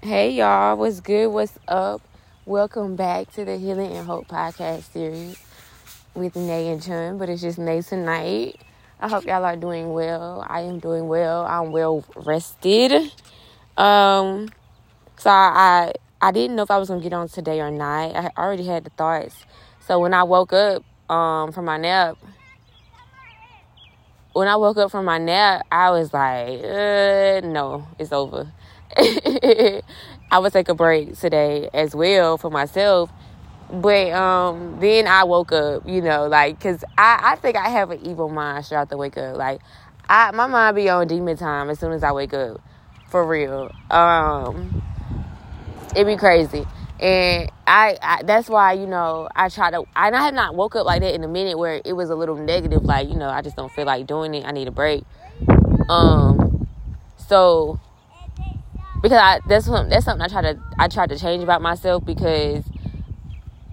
Hey y'all, what's good? What's up? Welcome back to the Healing and Hope podcast series with Nay and Chun, but it's just Nay tonight. I hope y'all are doing well. I am doing well. I'm well rested. Um, so I I didn't know if I was gonna get on today or not. I already had the thoughts. So when I woke up um from my nap, when I woke up from my nap, I was like, uh, no, it's over. I would take a break today as well for myself. But um, then I woke up, you know, like, cause I, I think I have an evil mind throughout the wake up. Like, I my mind be on demon time as soon as I wake up, for real. Um, it be crazy and I, I, that's why you know I try to and I have not woke up like that in a minute where it was a little negative like you know I just don't feel like doing it I need a break um so because I that's what that's something I try to I tried to change about myself because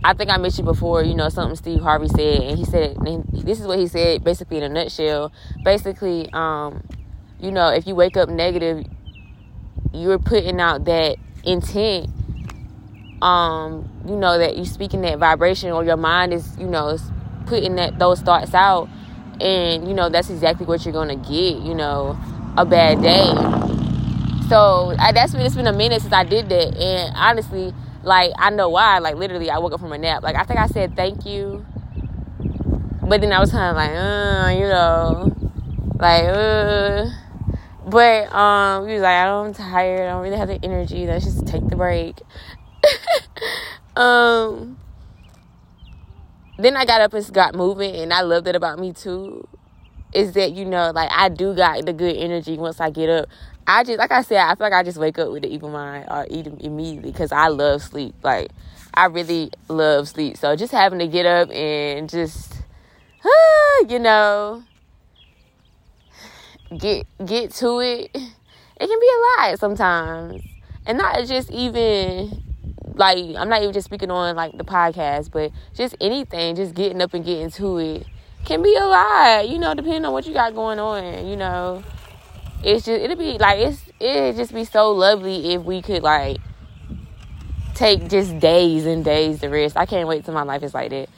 I think I mentioned before you know something Steve Harvey said and he said and this is what he said basically in a nutshell basically um you know if you wake up negative you're putting out that intent um, you know, that you're speaking that vibration or your mind is, you know, putting that those thoughts out and you know that's exactly what you're gonna get, you know, a bad day. So I, that's been it's been a minute since I did that, and honestly, like I know why. Like literally, I woke up from a nap. Like I think I said thank you, but then I was kind of like, uh, you know, like, uh. But um, he was like, I'm tired. I don't really have the energy. Let's just take the break. um then I got up and got moving and I love that about me too. Is that, you know, like I do got the good energy once I get up. I just like I said, I feel like I just wake up with the evil mind or eat immediately because I love sleep. Like I really love sleep. So just having to get up and just you know get get to it, it can be a lot sometimes. And not just even like I'm not even just speaking on like the podcast, but just anything, just getting up and getting to it can be a lot, you know, depending on what you got going on, you know. It's just it'll be like it's it'd just be so lovely if we could like take just days and days to rest. I can't wait till my life is like that.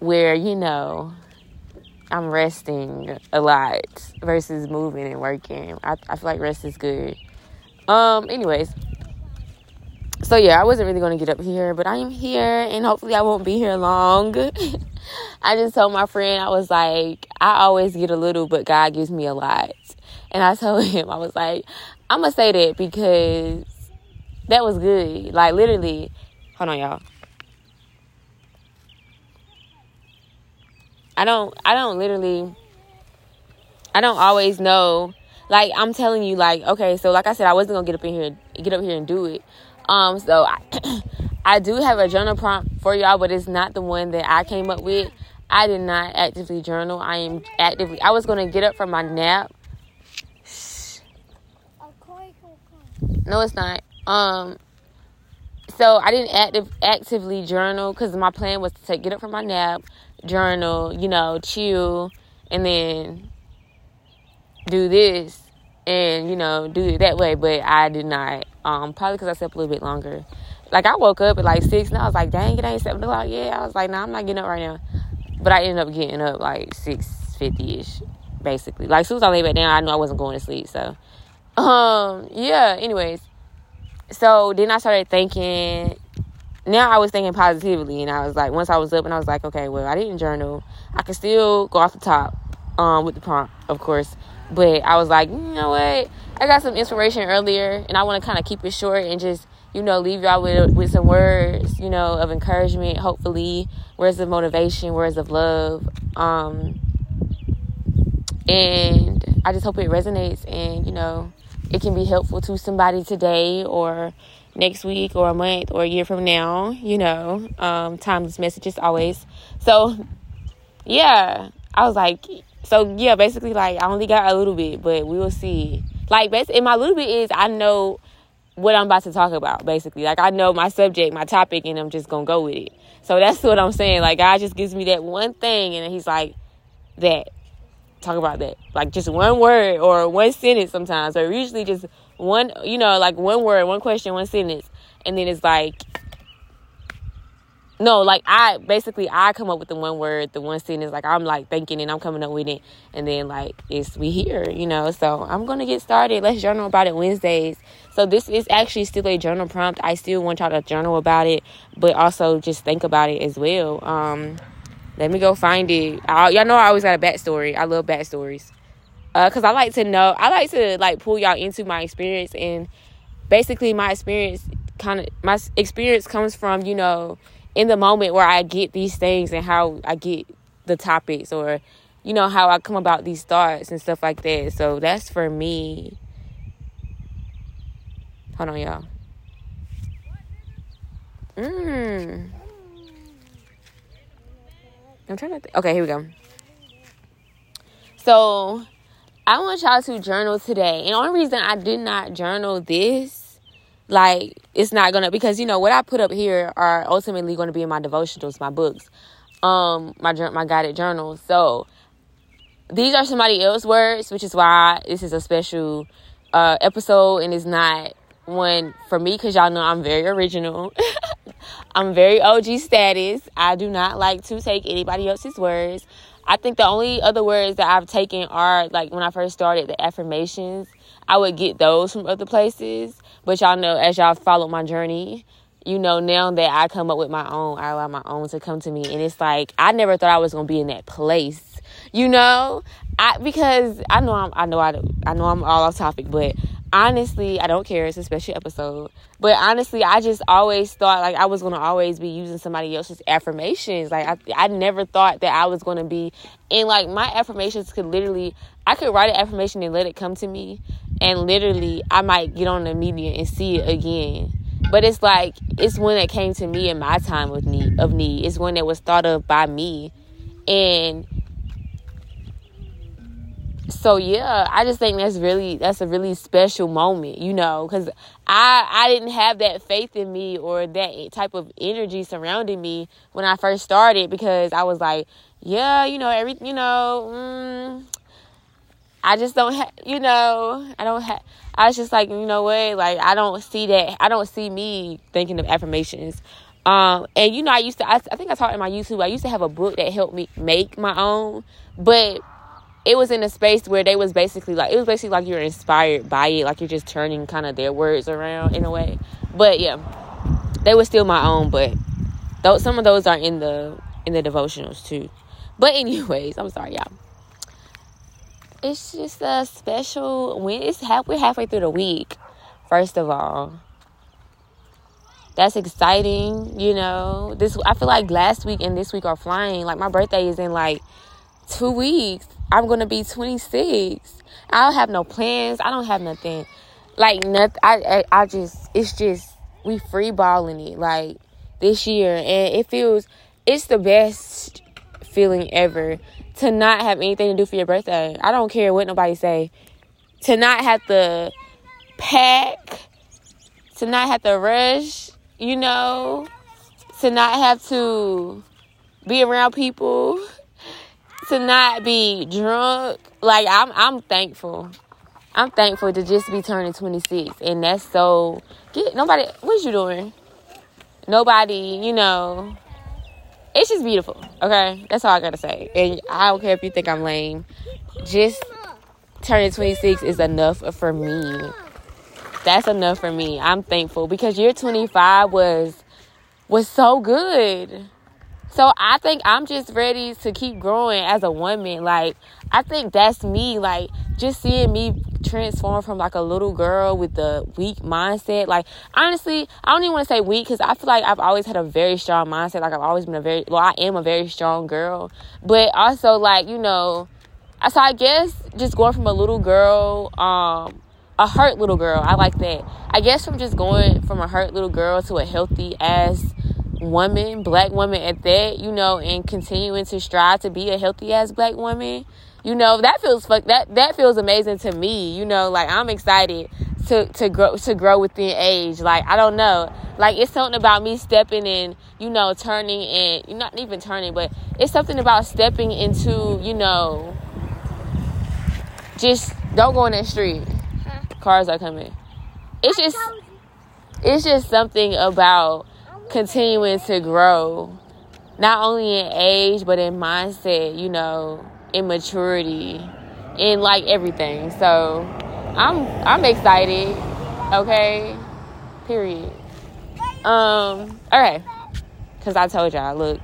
Where, you know, I'm resting a lot versus moving and working. I, I feel like rest is good. Um, anyways, so yeah, I wasn't really to get up here, but I am here and hopefully I won't be here long. I just told my friend, I was like, I always get a little, but God gives me a lot. And I told him, I was like, I'm going to say that because that was good. Like literally, hold on y'all. I don't I don't literally I don't always know. Like I'm telling you like okay, so like I said I wasn't going to get up in here get up here and do it. Um, so I, I do have a journal prompt for y'all, but it's not the one that I came up with. I did not actively journal. I am actively. I was gonna get up from my nap. No, it's not. Um, so I didn't active actively journal because my plan was to take, get up from my nap, journal, you know, chill, and then do this and you know do it that way. But I did not. Um, probably because I slept a little bit longer. Like I woke up at like six, and I was like, "Dang, it ain't seven o'clock yet." I was like, "Nah, I'm not getting up right now." But I ended up getting up like six fifty ish, basically. Like as soon as I lay back down, I knew I wasn't going to sleep. So, um, yeah. Anyways, so then I started thinking. Now I was thinking positively, and I was like, once I was up, and I was like, okay, well, I didn't journal. I can still go off the top, um, with the prompt, of course. But I was like, you know what? I got some inspiration earlier, and I want to kind of keep it short and just, you know, leave y'all with with some words, you know, of encouragement. Hopefully, words of motivation, words of love. Um, and I just hope it resonates, and you know, it can be helpful to somebody today or next week or a month or a year from now. You know, um, timeless messages always. So, yeah, I was like, so yeah, basically, like I only got a little bit, but we will see. Like, basically, my little bit is I know what I'm about to talk about. Basically, like I know my subject, my topic, and I'm just gonna go with it. So that's what I'm saying. Like God just gives me that one thing, and He's like, that. Talk about that. Like just one word or one sentence sometimes, or usually just one, you know, like one word, one question, one sentence, and then it's like no, like I basically I come up with the one word, the one sentence. Like I'm like thinking and I'm coming up with it, and then like it's we here, you know. So I'm gonna get started. Let's journal about it Wednesdays. So this is actually still a journal prompt. I still want y'all to journal about it, but also just think about it as well. Um, let me go find it. I, y'all know I always got a backstory. I love backstories, uh, cause I like to know. I like to like pull y'all into my experience and basically my experience kind of my experience comes from you know in the moment where I get these things and how I get the topics or you know how I come about these thoughts and stuff like that. So that's for me. Hold on, y'all. Mmm. I'm trying to. Okay, here we go. So I want y'all to journal today, and the only reason I did not journal this like it's not gonna because you know what I put up here are ultimately going to be in my devotionals, my books, um, my my guided journals. So these are somebody else's words, which is why this is a special uh, episode and it's not one for me because y'all know I'm very original. I'm very OG status. I do not like to take anybody else's words. I think the only other words that I've taken are like when I first started the affirmations. I would get those from other places. But y'all know, as y'all follow my journey, you know, now that I come up with my own, I allow my own to come to me. And it's like, I never thought I was going to be in that place, you know? I, because I know I'm, I know I, I know I'm all off topic, but honestly, I don't care. It's a special episode. But honestly, I just always thought like I was going to always be using somebody else's affirmations. Like I, I never thought that I was going to be, and like my affirmations could literally, I could write an affirmation and let it come to me and literally I might get on the media and see it again. But it's like it's one that came to me in my time of need of need. It's one that was thought of by me. And so yeah, I just think that's really that's a really special moment, you know, cuz I I didn't have that faith in me or that type of energy surrounding me when I first started because I was like, yeah, you know, every you know, mm, I just don't have, you know, I don't have, I was just like, you know what, like, I don't see that, I don't see me thinking of affirmations. Um, and you know, I used to, I, I think I taught in my YouTube, I used to have a book that helped me make my own, but it was in a space where they was basically like, it was basically like you're inspired by it, like you're just turning kind of their words around in a way. But yeah, they were still my own, but those, some of those are in the, in the devotionals too. But anyways, I'm sorry, y'all. It's just a special when it's half we're halfway through the week first of all. That's exciting you know. This i feel like last week and this week are flying. Like my birthday is in like two weeks i'm gonna be 26 i don't have no plans. I don't have nothing. Like nothing i i, I just it's just we free balling it like this year. And it feels it's the best feeling ever to not have anything to do for your birthday. I don't care what nobody say. To not have to pack, to not have to rush, you know, to not have to be around people, to not be drunk. Like I'm I'm thankful. I'm thankful to just be turning 26 and that's so get nobody what you doing? Nobody, you know, it's just beautiful. Okay, that's all I gotta say. And I don't care if you think I'm lame. Just turning 26 is enough for me. That's enough for me. I'm thankful because year 25 was was so good. So I think I'm just ready to keep growing as a woman. Like I think that's me. Like just seeing me transform from like a little girl with the weak mindset. Like honestly, I don't even want to say weak because I feel like I've always had a very strong mindset. Like I've always been a very well, I am a very strong girl. But also like you know, so I guess just going from a little girl, um, a hurt little girl. I like that. I guess from just going from a hurt little girl to a healthy ass woman, black woman at that, you know, and continuing to strive to be a healthy ass black woman, you know, that feels fuck that that feels amazing to me. You know, like I'm excited to to grow to grow within age. Like I don't know, like it's something about me stepping in, you know, turning and not even turning, but it's something about stepping into, you know, just don't go in that street. Cars are coming. it's just it's just something about continuing to grow not only in age but in mindset you know in maturity in like everything. So i'm i'm excited okay? Period. Um okay. Because i told y'all look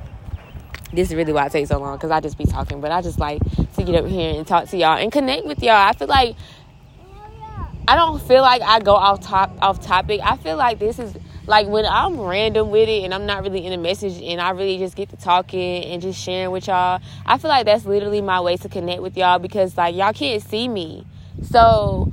this is really why it takes so long because i just be talking but i just like to get up here and talk to y'all and connect with y'all. I feel like I don't feel like I go off top off topic. I feel like this is like when I'm random with it and I'm not really in a message and I really just get to talking and just sharing with y'all. I feel like that's literally my way to connect with y'all because like y'all can't see me. So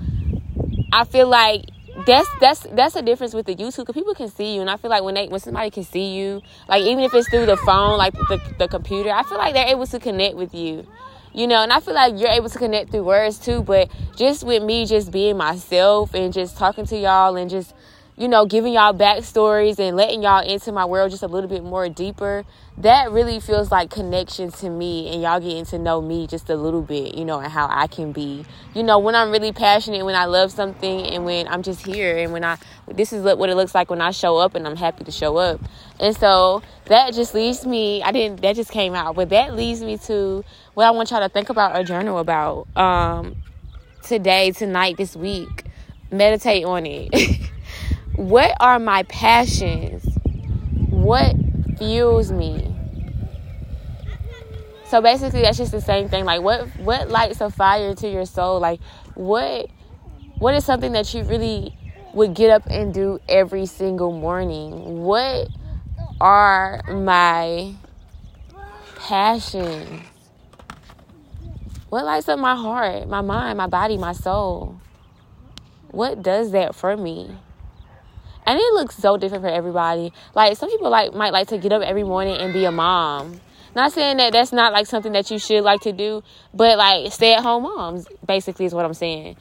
I feel like that's that's that's a difference with the YouTube because people can see you, and I feel like when they when somebody can see you, like even if it's through the phone, like the the computer, I feel like they're able to connect with you you know, and I feel like you're able to connect through words too, but just with me just being myself and just talking to y'all and just, you know, giving y'all backstories and letting y'all into my world just a little bit more deeper, that really feels like connection to me and y'all getting to know me just a little bit, you know, and how I can be. You know, when I'm really passionate, when I love something and when I'm just here and when I this is what it looks like when I show up and I'm happy to show up. And so that just leads me I didn't that just came out, but that leads me to what I want y'all to think about or journal about um, today, tonight, this week. Meditate on it. what are my passions? What fuels me? So basically that's just the same thing. Like what what lights a fire to your soul? Like what what is something that you really would get up and do every single morning? What are my passions? What lights up my heart, my mind, my body, my soul? What does that for me? And it looks so different for everybody. Like some people like might like to get up every morning and be a mom. Not saying that that's not like something that you should like to do, but like stay at home moms basically is what I'm saying.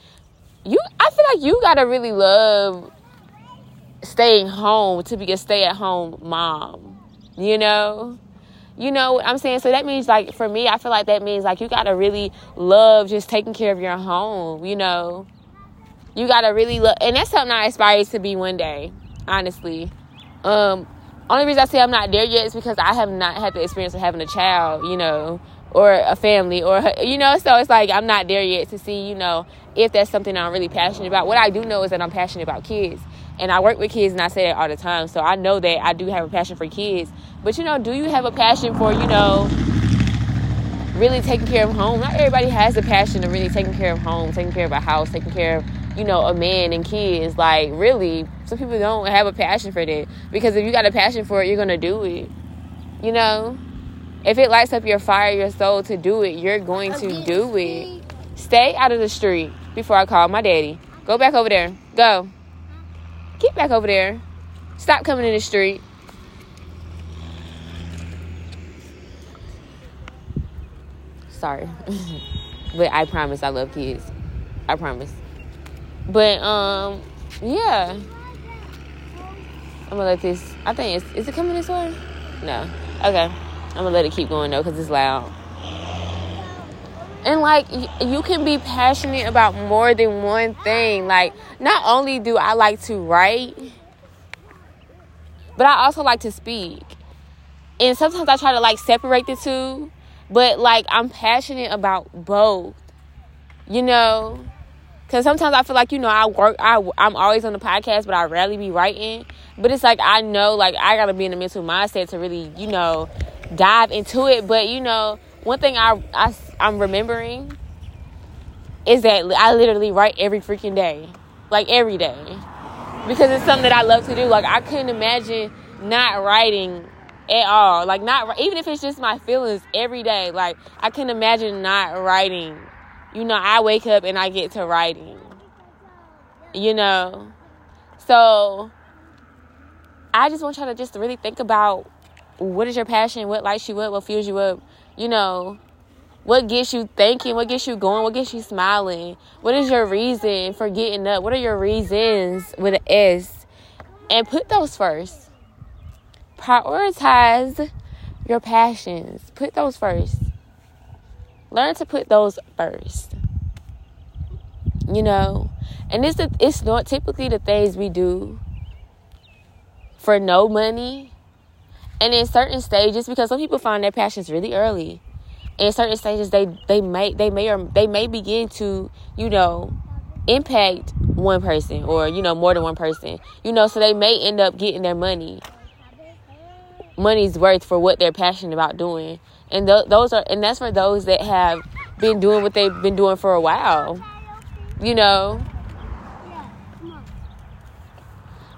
You I feel like you got to really love staying home to be a stay at home mom. You know? You know what I'm saying? So that means like for me, I feel like that means like you gotta really love just taking care of your home, you know. You gotta really look and that's something I aspire to be one day, honestly. Um only reason I say I'm not there yet is because I have not had the experience of having a child, you know, or a family or you know, so it's like I'm not there yet to see, you know, if that's something I'm really passionate about. What I do know is that I'm passionate about kids and I work with kids and I say that all the time. So I know that I do have a passion for kids. But you know, do you have a passion for, you know, really taking care of home? Not everybody has a passion of really taking care of home, taking care of a house, taking care of, you know, a man and kids. Like really, some people don't have a passion for that. Because if you got a passion for it, you're gonna do it. You know? If it lights up your fire, your soul to do it, you're going to do it. Stay out of the street before I call my daddy. Go back over there. Go. Get back over there. Stop coming in the street. Sorry. but I promise I love kids. I promise. But um yeah. I'm gonna let this I think it's is it coming this way? No. Okay. I'm gonna let it keep going though because it's loud and like you can be passionate about more than one thing like not only do i like to write but i also like to speak and sometimes i try to like separate the two but like i'm passionate about both you know because sometimes i feel like you know i work I, i'm always on the podcast but i rarely be writing but it's like i know like i gotta be in the mental mindset to really you know dive into it but you know one thing I, I I'm remembering is that I literally write every freaking day, like every day, because it's something that I love to do. Like I couldn't imagine not writing at all. Like not even if it's just my feelings every day. Like I can imagine not writing. You know, I wake up and I get to writing. You know, so I just want y'all to just really think about what is your passion, what lights you up, what fuels you up you know, what gets you thinking, what gets you going, what gets you smiling, what is your reason for getting up, what are your reasons with an S, and put those first. Prioritize your passions, put those first. Learn to put those first. You know, And it's the, it's not typically the things we do for no money. And in certain stages, because some people find their passions really early. In certain stages, they they may they may or they may begin to you know impact one person or you know more than one person. You know, so they may end up getting their money money's worth for what they're passionate about doing. And th- those are and that's for those that have been doing what they've been doing for a while. You know,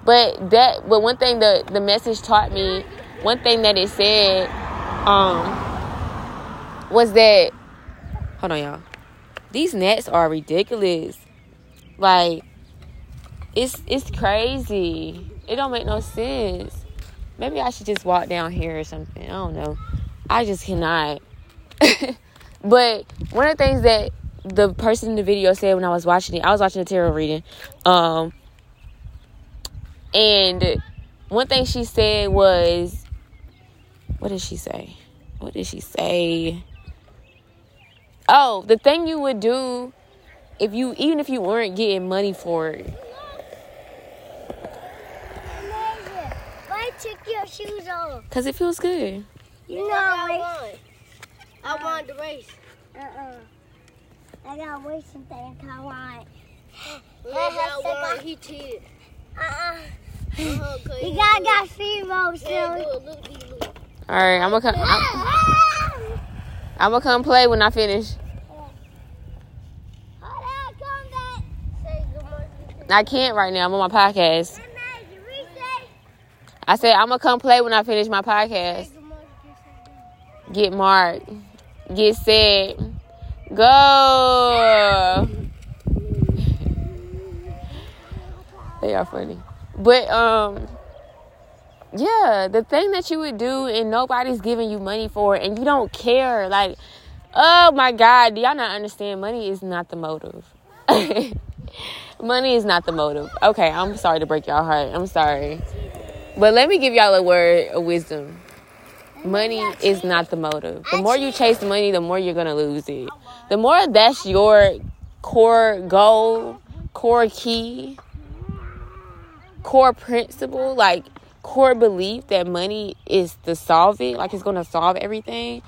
But that, but one thing the the message taught me, one thing that it said, um, was that, hold on, y'all. These nets are ridiculous. Like, it's it's crazy. It don't make no sense. Maybe I should just walk down here or something. I don't know. I just cannot. but one of the things that the person in the video said when I was watching it, I was watching a tarot reading. Um, and one thing she said was, what did she say? What did she say? Oh, the thing you would do if you, even if you weren't getting money for it. Why took your shoes off? Cause it feels good. You know I won. I won the race. Uh-uh. I got racing thing I want. I won. He cheated. Uh-uh. Uh-huh, you got got female still. All right, I'm gonna come. I'm, I'm gonna come play when I finish. I can't right now. I'm on my podcast. I said I'm gonna come play when I finish my podcast. Get marked. Get set. Go. they are funny. But um yeah, the thing that you would do and nobody's giving you money for it and you don't care, like, oh my God, do y'all not understand? Money is not the motive. money is not the motive. Okay, I'm sorry to break y'all heart. I'm sorry. But let me give y'all a word of wisdom. Money is not the motive. The more you chase money, the more you're gonna lose it. The more that's your core goal, core key, core principle, like core belief that money is the solve it, like it's gonna solve everything,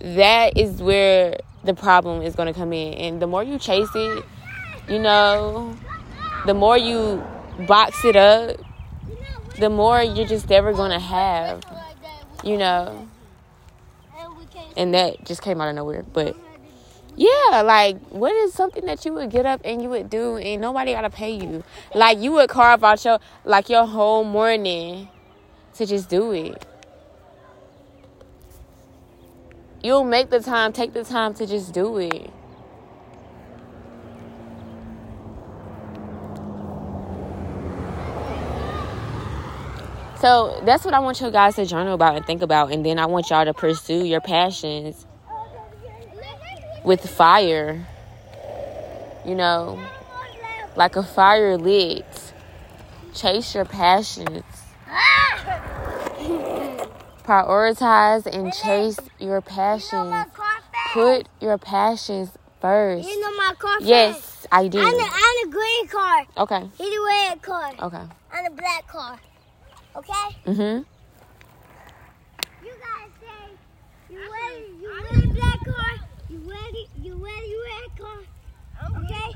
that is where the problem is gonna come in. And the more you chase it, you know, the more you box it up, the more you're just never gonna have, you know. And that just came out of nowhere, but yeah, like what is something that you would get up and you would do and nobody gotta pay you? Like you would carve out your like your whole morning to just do it. You'll make the time, take the time to just do it. So that's what I want you guys to journal about and think about, and then I want y'all to pursue your passions with fire. You know, like a fire lit. Chase your passions. Prioritize and chase your passions. Put your passions first. You know my car? Yes, I do. I'm the, I'm the green car. Okay. He's the red car. Okay. I'm the black car. Okay? Mhm. You guys say you ready? You ready, black car? You ready? You ready, red car? Okay?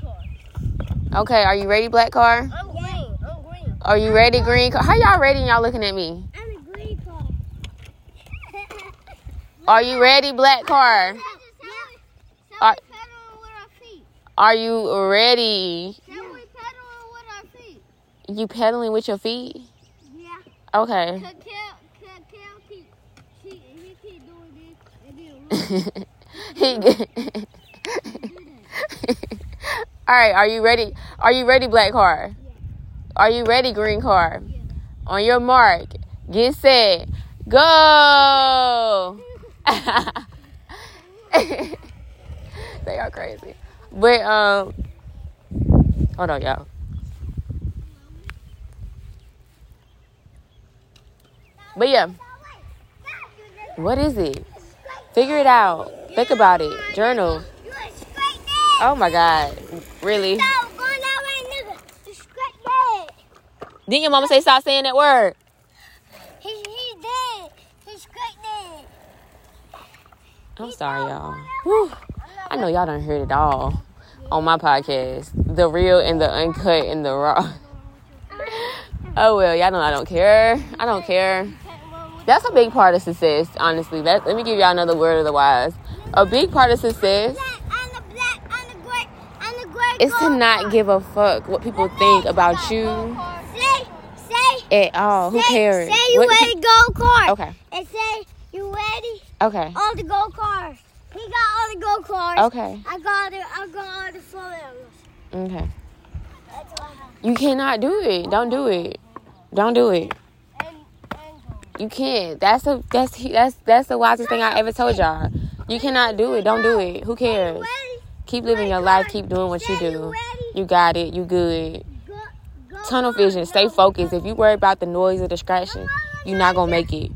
Okay. Are you ready, black car? I'm green. I'm green. Are you ready, green car? How y'all ready? And y'all looking at me? I'm the green car. Are you ready, black car? So we Are- pedaling with our feet. Are you ready? So we pedaling with our feet. You pedaling with your feet? Yeah. Okay. Cause keep, she, he keep doing this and then he All right, are you ready? Are you ready, black car? Are you ready, green car? On your mark, get set, go. they are crazy. But um hold on, y'all. But yeah, what is it? Figure it out. Think about it. Journal. Oh my god. Really? Didn't your mama say stop saying that word? He, he. He's great. I'm sorry, y'all. Whew. I know y'all done heard it all on my podcast. The real and the uncut and the raw. oh well, y'all know I don't care. I don't care. That's a big part of success, honestly. Let, let me give y'all another word of the wise. A big part of success is to not give a fuck what people think about you at all. Who cares? Say you What- ready to go kart. Okay. And say you ready. Okay. All the go cars. He got all the go cars. Okay. I got the I got all the four wheels. Okay. That's all I have. You cannot do it. Don't do it. Don't do it. You can't. That's a that's that's that's the wisest thing I ever told y'all. You cannot do it. Don't do it. Who cares? Keep living your life. Keep doing what you do. You got it. You good. Go, go Tunnel vision. Stay focused. If you worry about the noise or distraction, you're not gonna make it.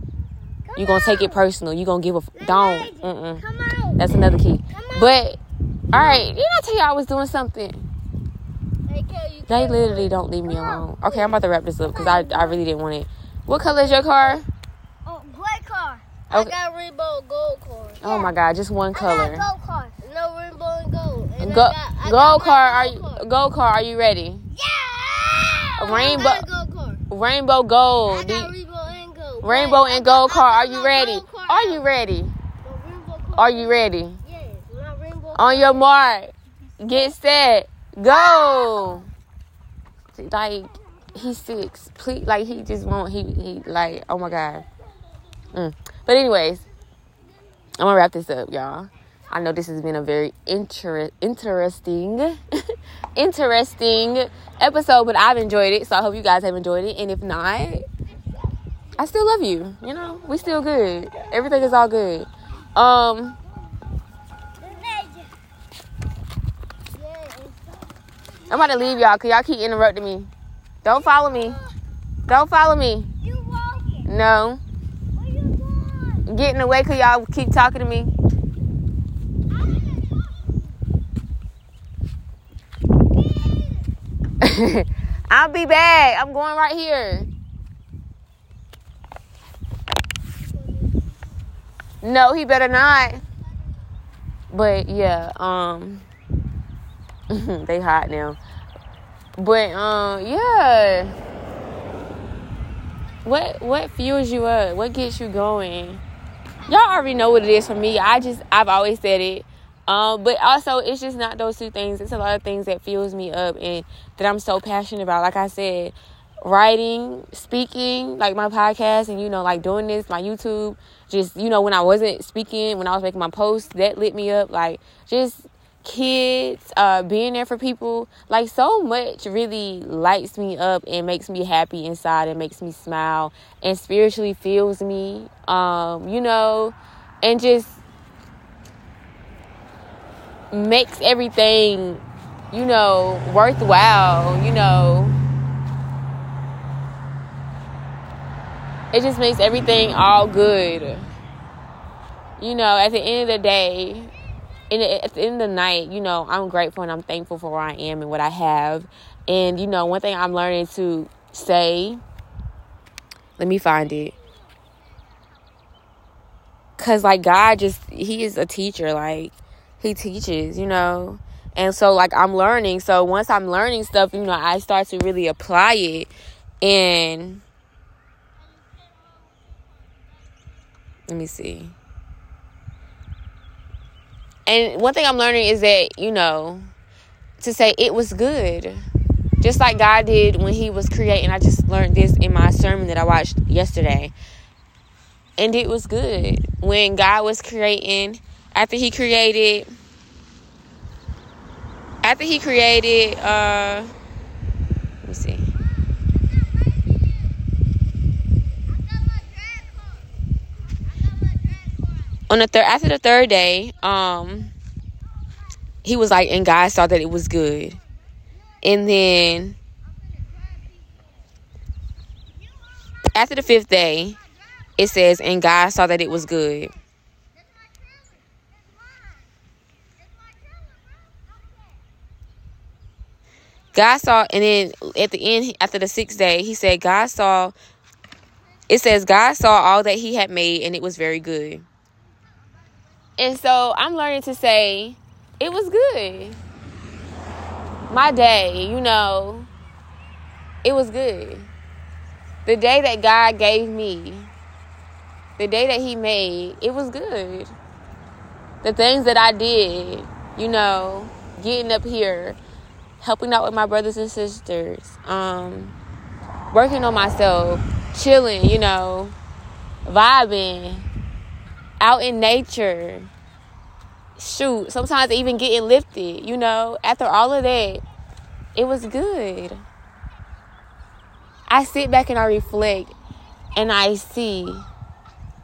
You're gonna take it personal. You're gonna give a f- don't. Mm-mm. That's another key. But all right, didn't I tell you I was doing something? They literally don't leave me alone. Okay, I'm about to wrap this up because I, I really didn't want it. What color is your car? Oh, black car. Okay. I got rainbow gold car. Oh my god, just one color. I got gold car. No rainbow and gold. And Go, I got, I gold car, are you car. gold car? Are you ready? Yeah. Rainbow- gold car. Rainbow I gold. got rainbow and gold. Rainbow and gold car. Are you ready? Are you ready? The rainbow car Are you ready? Yes, On your mark, get set, go. Ah! Like he's six. Please, like he just won't. He he like oh my god. Mm. But anyways, I'm gonna wrap this up, y'all. I know this has been a very inter- interesting, interesting episode, but I've enjoyed it, so I hope you guys have enjoyed it. And if not, I still love you. You know, we still good. Everything is all good. Um. I'm about to leave y'all because y'all keep interrupting me. Don't follow me. Don't follow me. No. Where you going? Getting away because y'all keep talking to me. I'll be back. I'm going right here. No, he better not. But yeah, um they hot now. But um yeah. What what fuels you up? What gets you going? Y'all already know what it is for me. I just I've always said it. Um, but also it's just not those two things. It's a lot of things that fuels me up and that I'm so passionate about. Like I said, writing, speaking, like my podcast and you know, like doing this, my YouTube, just you know, when I wasn't speaking, when I was making my posts, that lit me up. Like just kids, uh, being there for people, like so much really lights me up and makes me happy inside and makes me smile and spiritually fills me. Um, you know, and just makes everything, you know, worthwhile, you know. It just makes everything all good. You know, at the end of the day, the, at the end of the night, you know, I'm grateful and I'm thankful for where I am and what I have. And, you know, one thing I'm learning to say, let me find it. Cause like God just he is a teacher, like he teaches, you know. And so like I'm learning. So once I'm learning stuff, you know, I start to really apply it and let me see. And one thing I'm learning is that, you know, to say it was good. Just like God did when he was creating. I just learned this in my sermon that I watched yesterday. And it was good. When God was creating, after he created after he created uh let me see. On the third after the third day, um he was like and God saw that it was good. And then after the fifth day, it says, and God saw that it was good. God saw, and then at the end, after the sixth day, he said, God saw, it says, God saw all that he had made, and it was very good. And so I'm learning to say, it was good. My day, you know, it was good. The day that God gave me, the day that He made, it was good. The things that I did, you know, getting up here, helping out with my brothers and sisters, um, working on myself, chilling, you know, vibing, out in nature. Shoot, sometimes even getting lifted, you know, after all of that, it was good. I sit back and I reflect and I see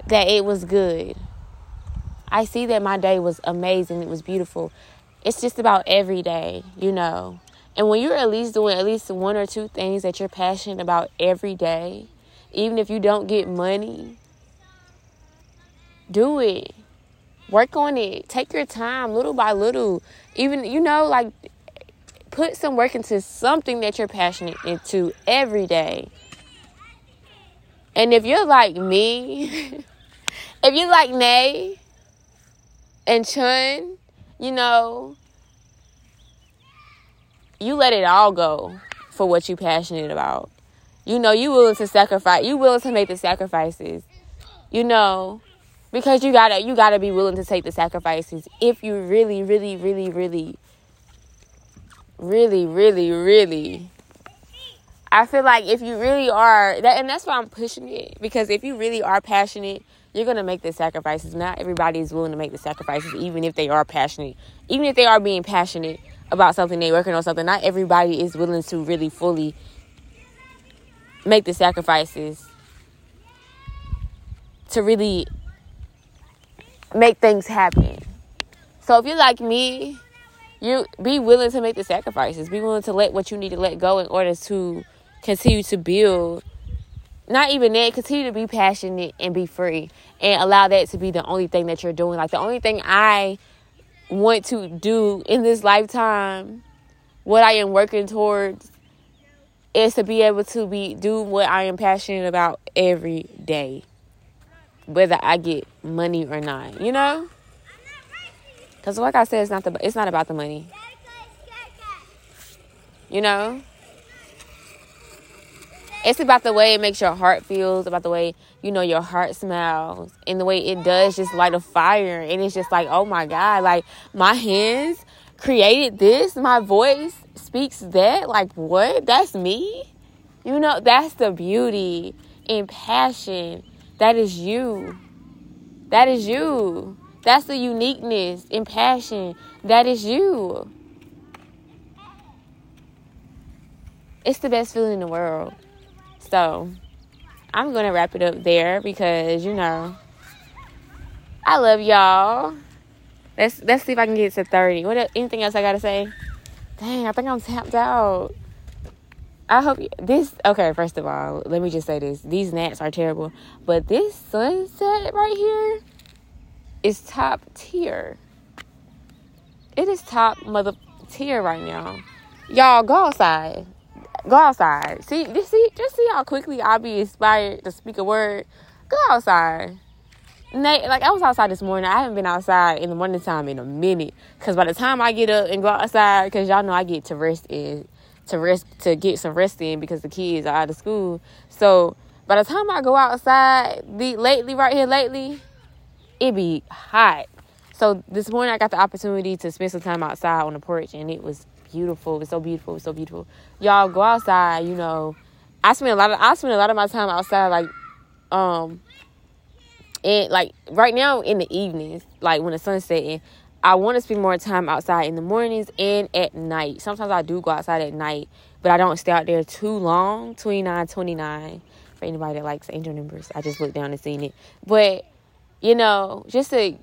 that it was good. I see that my day was amazing. It was beautiful. It's just about every day, you know. And when you're at least doing at least one or two things that you're passionate about every day, even if you don't get money, do it. Work on it. Take your time little by little. Even, you know, like put some work into something that you're passionate into every day. And if you're like me, if you're like Nay and Chun, you know, you let it all go for what you're passionate about. You know, you willing to sacrifice, you willing to make the sacrifices. You know, because you gotta you gotta be willing to take the sacrifices if you really, really, really, really really, really, really. I feel like if you really are that, and that's why I'm pushing it because if you really are passionate, you're gonna make the sacrifices. Not everybody is willing to make the sacrifices, even if they are passionate, even if they are being passionate about something, they're working on something. Not everybody is willing to really fully make the sacrifices to really make things happen. So if you're like me, you be willing to make the sacrifices. Be willing to let what you need to let go in order to continue to build. Not even that continue to be passionate and be free and allow that to be the only thing that you're doing. Like the only thing i want to do in this lifetime what i am working towards is to be able to be do what i am passionate about every day whether i get money or not you know because like I said, it's not the it's not about the money. You know? It's about the way it makes your heart feels, about the way, you know, your heart smells, and the way it does just light a fire. And it's just like, oh my God, like my hands created this, my voice speaks that. Like, what? That's me? You know, that's the beauty and passion. That is you. That is you. That's the uniqueness and passion. That is you. It's the best feeling in the world. So, I'm going to wrap it up there because, you know, I love y'all. Let's let's see if I can get to 30. What anything else I got to say? Dang, I think I'm tapped out. I hope this okay, first of all, let me just say this. These gnats are terrible, but this sunset right here is top tier. It is top mother tier right now. Y'all go outside. Go outside. See, just see, just see how quickly I'll be inspired to speak a word. Go outside. Nate, like I was outside this morning. I haven't been outside in the morning time in a minute. Cause by the time I get up and go outside, cause y'all know I get to rest in, to rest to get some rest in because the kids are out of school. So by the time I go outside, the lately right here lately, it be hot. So this morning I got the opportunity to spend some time outside on the porch and it was beautiful. It was so beautiful. It was so beautiful. Y'all go outside, you know. I spend a lot of I spend a lot of my time outside like um and like right now in the evenings, like when the sun's setting, I want to spend more time outside in the mornings and at night. Sometimes I do go outside at night, but I don't stay out there too long. 29, 29. For anybody that likes angel numbers, I just looked down and seen it. But you know, just to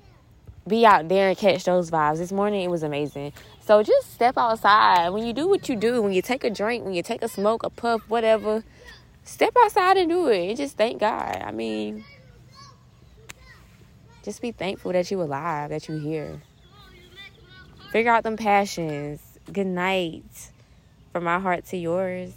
be out there and catch those vibes. This morning it was amazing. So just step outside. When you do what you do, when you take a drink, when you take a smoke, a puff, whatever, step outside and do it. And just thank God. I mean, just be thankful that you're alive, that you're here. Figure out them passions. Good night. from my heart to yours.